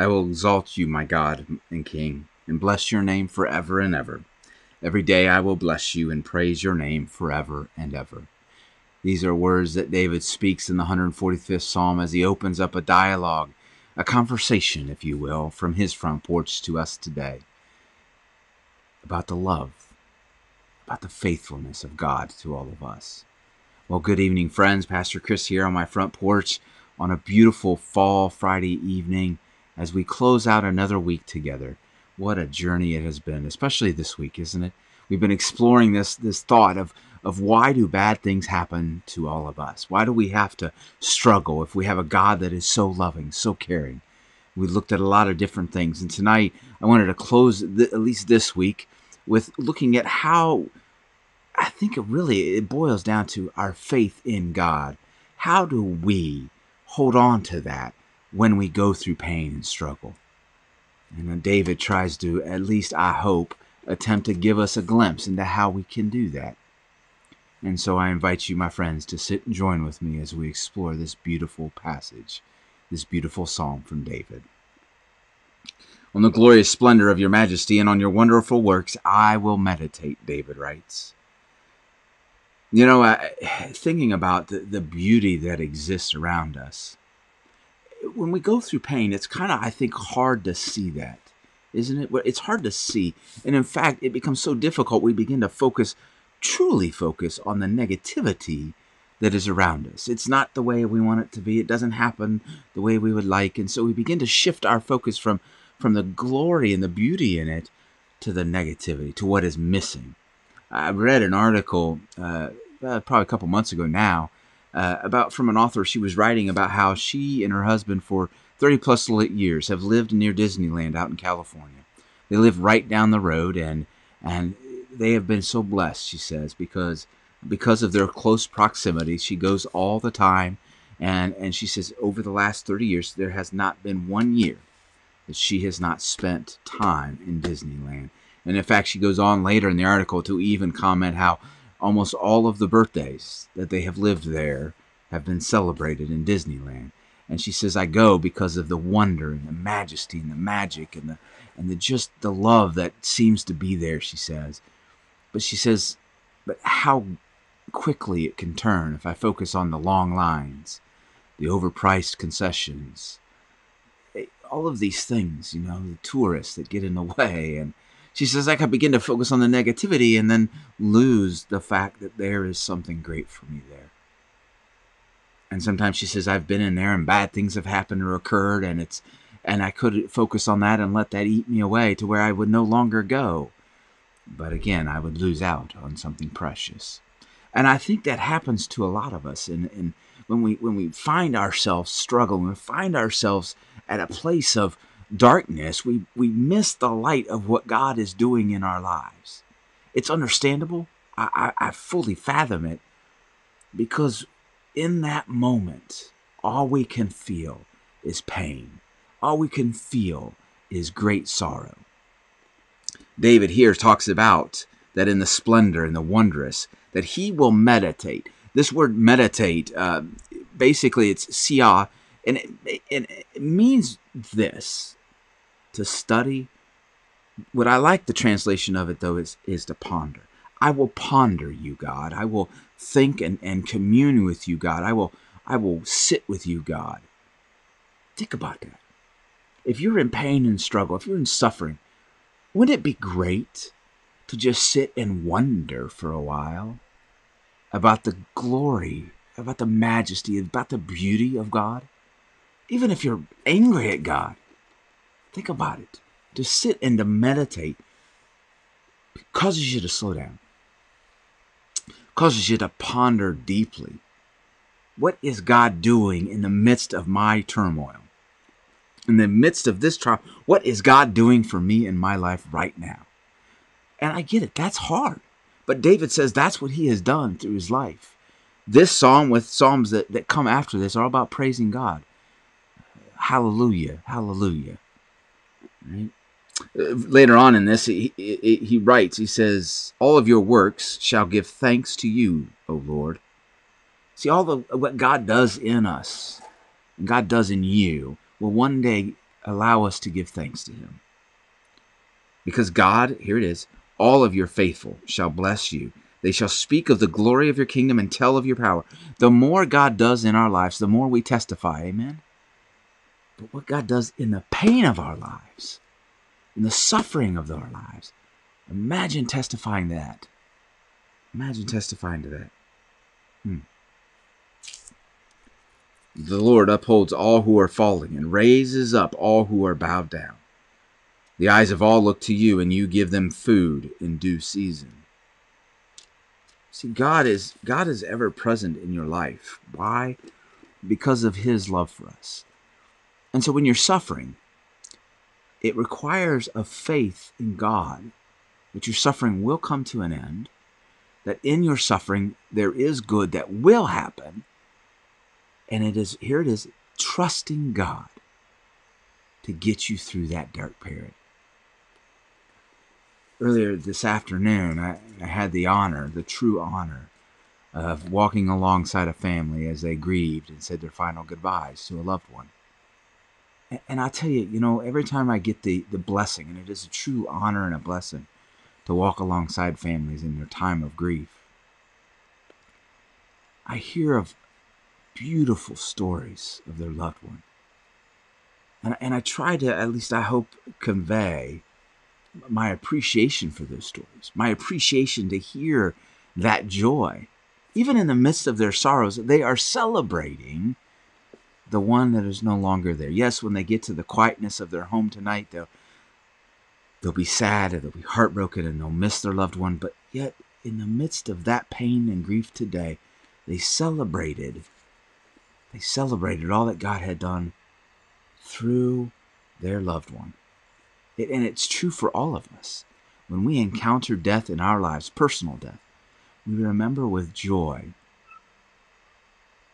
I will exalt you, my God and King, and bless your name forever and ever. Every day I will bless you and praise your name forever and ever. These are words that David speaks in the 145th Psalm as he opens up a dialogue, a conversation, if you will, from his front porch to us today about the love, about the faithfulness of God to all of us. Well, good evening, friends. Pastor Chris here on my front porch on a beautiful fall Friday evening as we close out another week together. What a journey it has been, especially this week, isn't it? We've been exploring this this thought of of why do bad things happen to all of us? Why do we have to struggle if we have a God that is so loving, so caring? We looked at a lot of different things, and tonight I wanted to close th- at least this week with looking at how I think it really it boils down to our faith in God. How do we hold on to that when we go through pain and struggle. And David tries to, at least I hope, attempt to give us a glimpse into how we can do that. And so I invite you, my friends, to sit and join with me as we explore this beautiful passage, this beautiful psalm from David. On the glorious splendor of your majesty and on your wonderful works I will meditate, David writes. You know, I, thinking about the, the beauty that exists around us, when we go through pain, it's kind of, I think, hard to see that, isn't it? It's hard to see. And in fact, it becomes so difficult, we begin to focus, truly focus on the negativity that is around us. It's not the way we want it to be. It doesn't happen the way we would like. And so we begin to shift our focus from, from the glory and the beauty in it to the negativity, to what is missing. I read an article uh, uh, probably a couple months ago now uh, about from an author. She was writing about how she and her husband for 30 plus years have lived near Disneyland out in California. They live right down the road, and and they have been so blessed. She says because because of their close proximity, she goes all the time, and and she says over the last 30 years there has not been one year that she has not spent time in Disneyland. And in fact, she goes on later in the article to even comment how Almost all of the birthdays that they have lived there have been celebrated in Disneyland. And she says, I go because of the wonder and the majesty and the magic and the and the just the love that seems to be there, she says. But she says, but how quickly it can turn if I focus on the long lines, the overpriced concessions, eh, all of these things, you know, the tourists that get in the way and she says I could begin to focus on the negativity and then lose the fact that there is something great for me there. And sometimes she says I've been in there and bad things have happened or occurred and it's and I could focus on that and let that eat me away to where I would no longer go. But again, I would lose out on something precious. And I think that happens to a lot of us and, and when we when we find ourselves struggling, we find ourselves at a place of darkness, we, we miss the light of what God is doing in our lives. It's understandable. I, I, I fully fathom it because in that moment, all we can feel is pain. All we can feel is great sorrow. David here talks about that in the splendor and the wondrous, that he will meditate. This word meditate, uh, basically, it's siah, and it, it means this to study. What I like the translation of it though is is to ponder. I will ponder you, God. I will think and, and commune with you, God. I will I will sit with you, God. Think about that. If you're in pain and struggle, if you're in suffering, wouldn't it be great to just sit and wonder for a while about the glory, about the majesty, about the beauty of God? Even if you're angry at God, Think about it. To sit and to meditate causes you to slow down, causes you to ponder deeply. What is God doing in the midst of my turmoil? In the midst of this trial, what is God doing for me in my life right now? And I get it, that's hard. But David says that's what he has done through his life. This psalm, with psalms that, that come after this, are about praising God. Hallelujah, hallelujah. Right? Uh, later on in this, he, he, he writes, he says, All of your works shall give thanks to you, O Lord. See, all the what God does in us, and God does in you, will one day allow us to give thanks to him. Because God, here it is, all of your faithful shall bless you. They shall speak of the glory of your kingdom and tell of your power. The more God does in our lives, the more we testify. Amen. But what God does in the pain of our lives, in the suffering of our lives, imagine testifying that. Imagine testifying to that. Hmm. The Lord upholds all who are falling and raises up all who are bowed down. The eyes of all look to you, and you give them food in due season. See, God is God is ever present in your life. Why? Because of his love for us. And so when you're suffering, it requires a faith in God that your suffering will come to an end, that in your suffering there is good that will happen. And it is here it is trusting God to get you through that dark period earlier this afternoon, I, I, had the honor, the true honor, of walking alongside a family as they grieved and said their final goodbyes to a loved one. And, I tell you, you know, every time I get the, the blessing, and it is a true honor and a blessing to walk alongside families in their time of grief, I hear of beautiful stories of their loved one. And, and I try to, at least I hope, convey my appreciation for those stories, my appreciation to hear that joy. Even in the midst of their sorrows, they are celebrating the one that is no longer there. Yes, when they get to the quietness of their home tonight, they'll they'll be sad and they'll be heartbroken and they'll miss their loved one, but yet in the midst of that pain and grief today, they celebrated they celebrated all that God had done through their loved one. It, and it's true for all of us. When we encounter death in our lives, personal death, we remember with joy.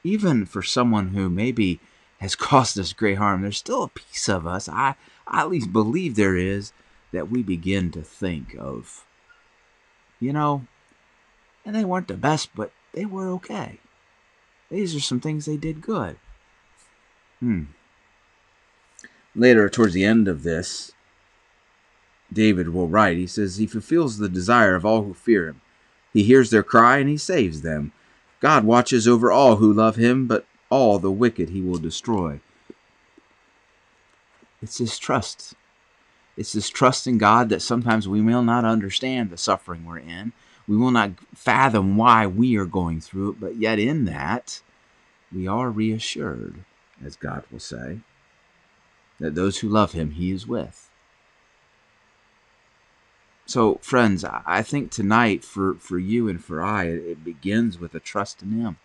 Even for someone who maybe has caused us great harm, there's still a piece of us, I, I at least believe there is, that we begin to think of, you know, and they weren't the best, but they were okay. These are some things they did good. Hmm. Later, towards the end of this, David will write, he says, He fulfills the desire of all who fear him. He hears their cry and he saves them. God watches over all who love him, but all the wicked he will destroy. It's this trust. It's this trust in God that sometimes we will not understand the suffering we're in. We will not fathom why we are going through it, but yet in that, we are reassured, as God will say, that those who love him, he is with. So, friends, I think tonight for, for you and for I, it begins with a trust in Him.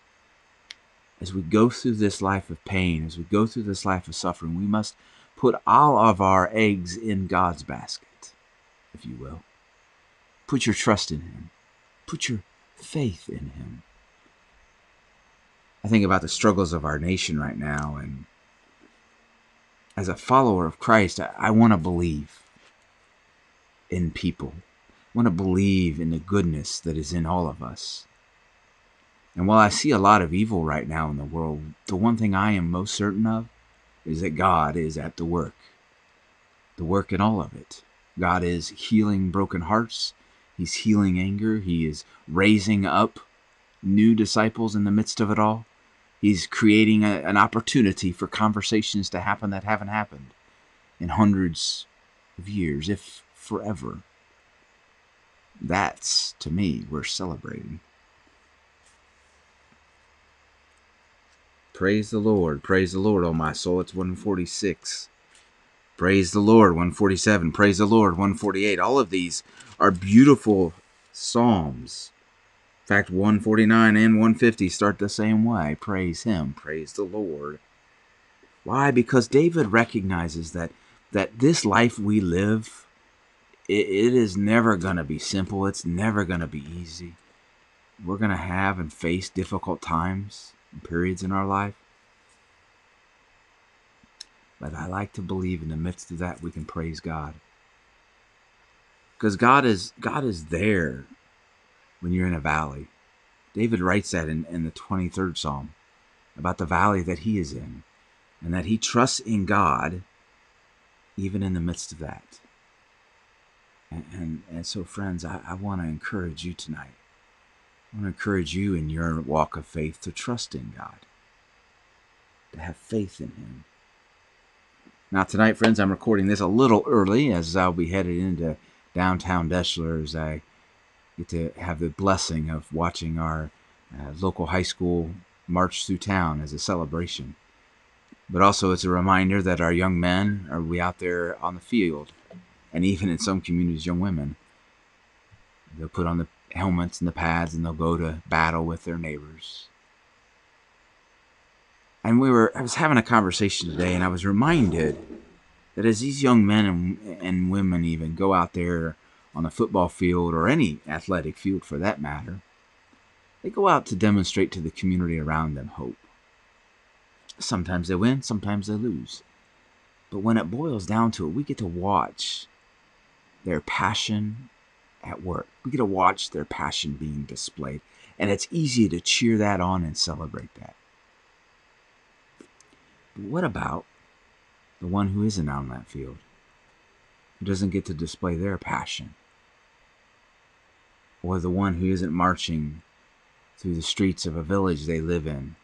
As we go through this life of pain, as we go through this life of suffering, we must put all of our eggs in God's basket, if you will. Put your trust in Him, put your faith in Him. I think about the struggles of our nation right now, and as a follower of Christ, I, I want to believe in people. I want to believe in the goodness that is in all of us. And while I see a lot of evil right now in the world, the one thing I am most certain of is that God is at the work. The work in all of it. God is healing broken hearts. He's healing anger. He is raising up new disciples in the midst of it all. He's creating a, an opportunity for conversations to happen that haven't happened in hundreds of years, if forever. That's, to me, we're celebrating. Praise the Lord. Praise the Lord, oh my soul. It's 146. Praise the Lord, 147. Praise the Lord, 148. All of these are beautiful psalms. In fact, 149 and 150 start the same way. Praise Him. Praise the Lord. Why? Because David recognizes that that this life we live it, it is never going to be simple. It's never going to be easy. We're going to have and face difficult times and periods in our life. But I like to believe in the midst of that we can praise God. Because God is God is there when you're in a valley. David writes that in, in the 23rd Psalm about the valley that he is in and that he trusts in God even in the midst of that. And, and, and so, friends, I, I want to encourage you tonight. I want to encourage you in your walk of faith to trust in God, to have faith in Him. Now, tonight, friends, I'm recording this a little early as I'll be headed into downtown Deshler as I get to have the blessing of watching our uh, local high school march through town as a celebration. But also, it's a reminder that our young men are we out there on the field and even in some communities, young women. They'll put on the helmets and the pads and they'll go to battle with their neighbors. And we were, I was having a conversation today and I was reminded that as these young men and, and women even go out there on the football field or any athletic field for that matter, they go out to demonstrate to the community around them hope. Sometimes they win, sometimes they lose. But when it boils down to it, we get to watch their passion at work. We get to watch their passion being displayed. And it's easy to cheer that on and celebrate that. But what about the one who isn't on that field? Who doesn't get to display their passion? Or the one who isn't marching through the streets of a village they live in?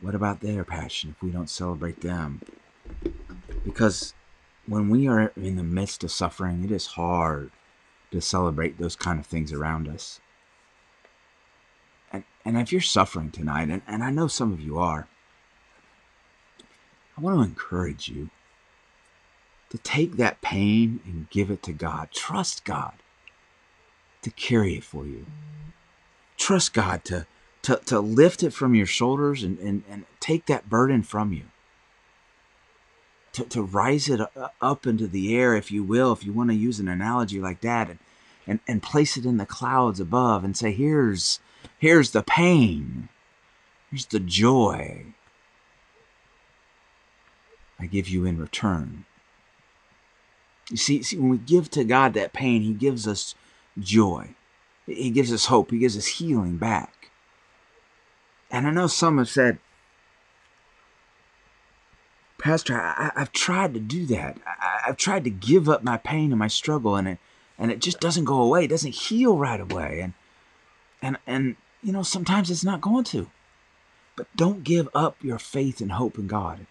What about their passion if we don't celebrate them? Because when we are in the midst of suffering, it is hard to celebrate those kind of things around us. And, and if you're suffering tonight, and, and I know some of you are, I want to encourage you to take that pain and give it to God. Trust God to carry it for you. Trust God to, to, to lift it from your shoulders and, and, and take that burden from you to, to rise it uh, up into the air, if you will, if you want to use an analogy like that, and, and, and place it in the clouds above and say, here's, here's the pain, here's the joy I give you in return. You see, see, when we give to God that pain, He gives us joy. He gives us hope. He gives us healing back. And I know some have said, Pastor, I, have tried to do that. I, have tried to give up my pain and my struggle, and it and it just doesn't go away. It doesn't heal right away, and and and you know sometimes it's not going to. But don't give up your faith and hope in God.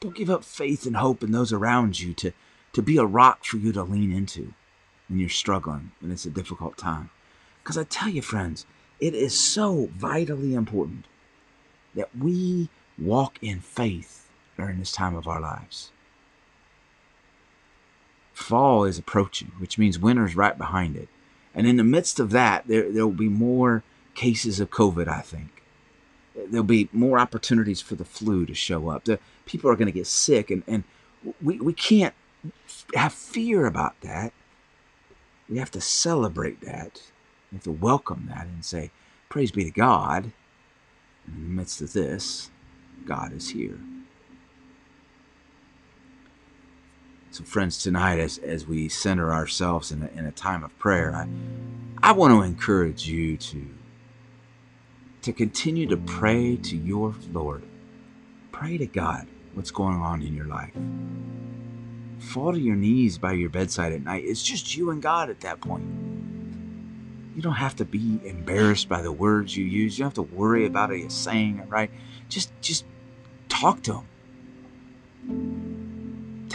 Don't give up faith and hope in those around you to to be a rock for you to lean into when you're struggling when it's a difficult time. Because I tell you, friends, it is so vitally important that we walk in faith during this time of our lives. Fall is approaching, which means winter's right behind it. And in the midst of that, there, there will be more cases of COVID, I think. There'll be more opportunities for the flu to show up. The people are going to get sick, and, and we, we can't have fear about that. We have to celebrate that. We have to welcome that and say, Praise be to God. In the midst of this, God is here. So, friends, tonight, as, as we center ourselves in a, in a time of prayer, I, I want to encourage you to, to continue to pray to your Lord. Pray to God what's going on in your life. Fall to your knees by your bedside at night. It's just you and God at that point. You don't have to be embarrassed by the words you use. You don't have to worry about it saying it right. Just just talk to him.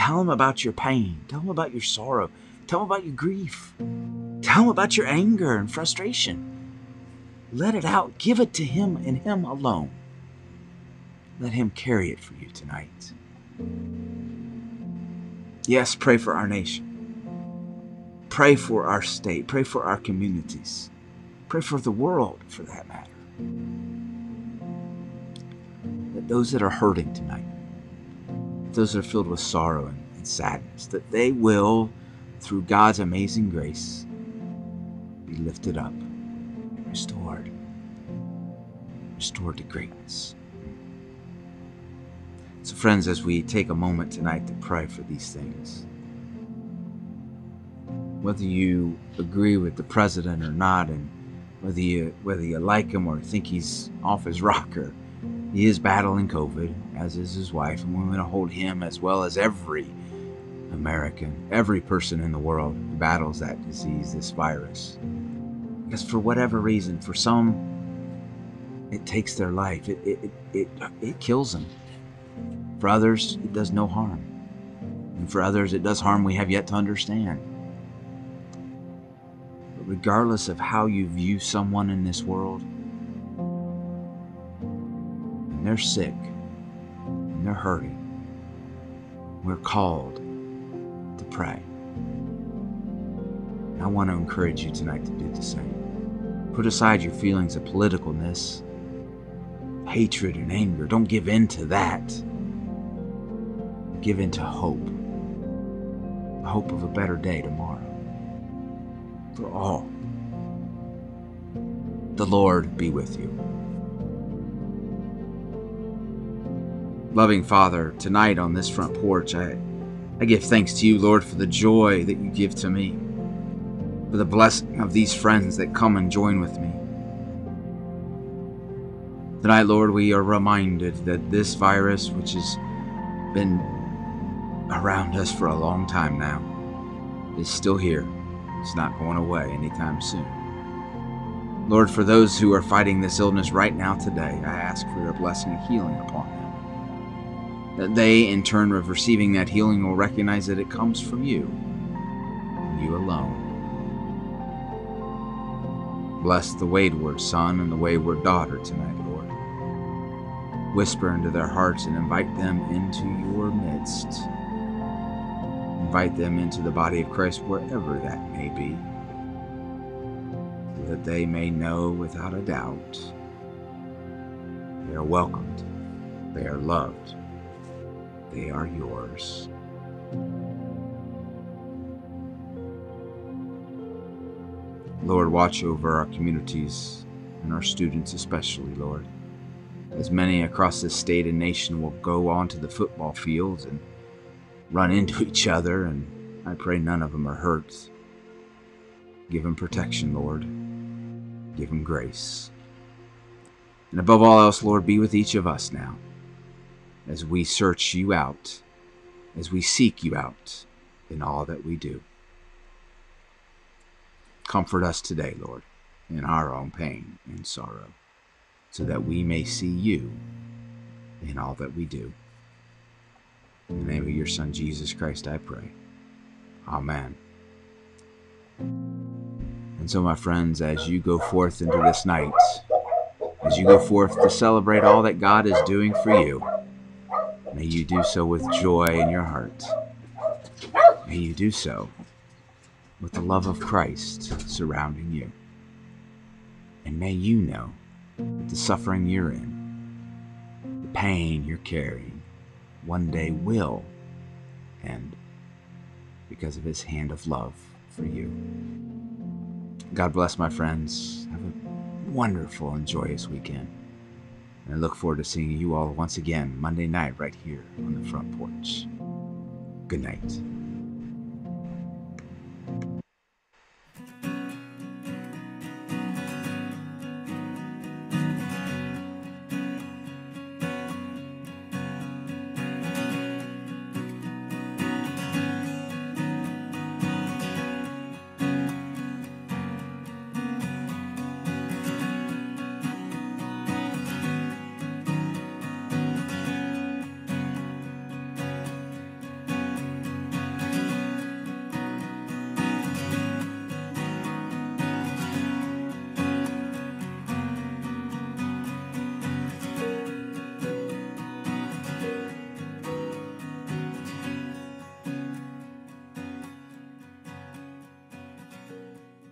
Tell them about your pain. Tell them about your sorrow. Tell them about your grief. Tell them about your anger and frustration. Let it out. Give it to Him and Him alone. Let Him carry it for you tonight. Yes, pray for our nation. Pray for our state. Pray for our communities. Pray for the world, for that matter. That those that are hurting tonight those are filled with sorrow and, and sadness, that they will, through God's amazing grace, be lifted up restored, restored to greatness. So, friends, as we take a moment tonight to pray for these things, whether you agree with the president or not, and whether you whether you like him or think he's off his rocker, He is battling COVID, as is his wife, and we're going to hold him as well as every American, every person in the world who battles that disease, this virus. Because for whatever reason, for some, it takes their life, it, it, it, it, kills them. For others, it does no harm. And for others, it does harm we have yet to understand. But regardless of how you view someone in this world, and they're sick, and they're hurting, we're called to pray. And I want to encourage you tonight to do the same. Put aside your feelings of politicalness, hatred, and anger. Don't give in to that. Give in to hope. The hope of a better day tomorrow. For all. The Lord be with you. Loving Father, tonight on this front porch, I, I give thanks to you, Lord, for the joy that you give to me, for the blessing of these friends that come and join with me. Tonight, Lord, we are reminded that this virus, which has been around us for a long time now, is still here. It's not going away anytime soon. Lord, for those who are fighting this illness right now today, I ask for your blessing and healing upon them that they, in turn of receiving that healing, will recognize that it comes from you, you alone. Bless the wayward son and the wayward daughter tonight, Lord. Whisper into their hearts and invite them into your midst. Invite them into the body of Christ wherever that may be, so that they may know without a doubt they are welcomed, they are loved they are yours. Lord, watch over our communities and our students, especially, Lord. As many across this state and nation will go onto the football fields and run into each other, and I pray none of them are hurt. Give them protection, Lord. Give them grace. And above all else, Lord, be with each of us now as we search you out, as we seek you out in all that we do. Comfort us today, Lord, in our own pain and sorrow, so that we may see you in all that we do. In the name of your Son, Jesus Christ, I pray. Amen. And so, my friends, as you go forth into this night, as you go forth to celebrate all that God is doing for you, May you do so with joy in your heart. May you do so with the love of Christ surrounding you. And may you know that the suffering you're in, the pain you're carrying, one day will end because of his hand of love for you. God bless my friends. Have a wonderful and joyous weekend. And I look forward to seeing you all once again Monday night right here on the front porch. Good night.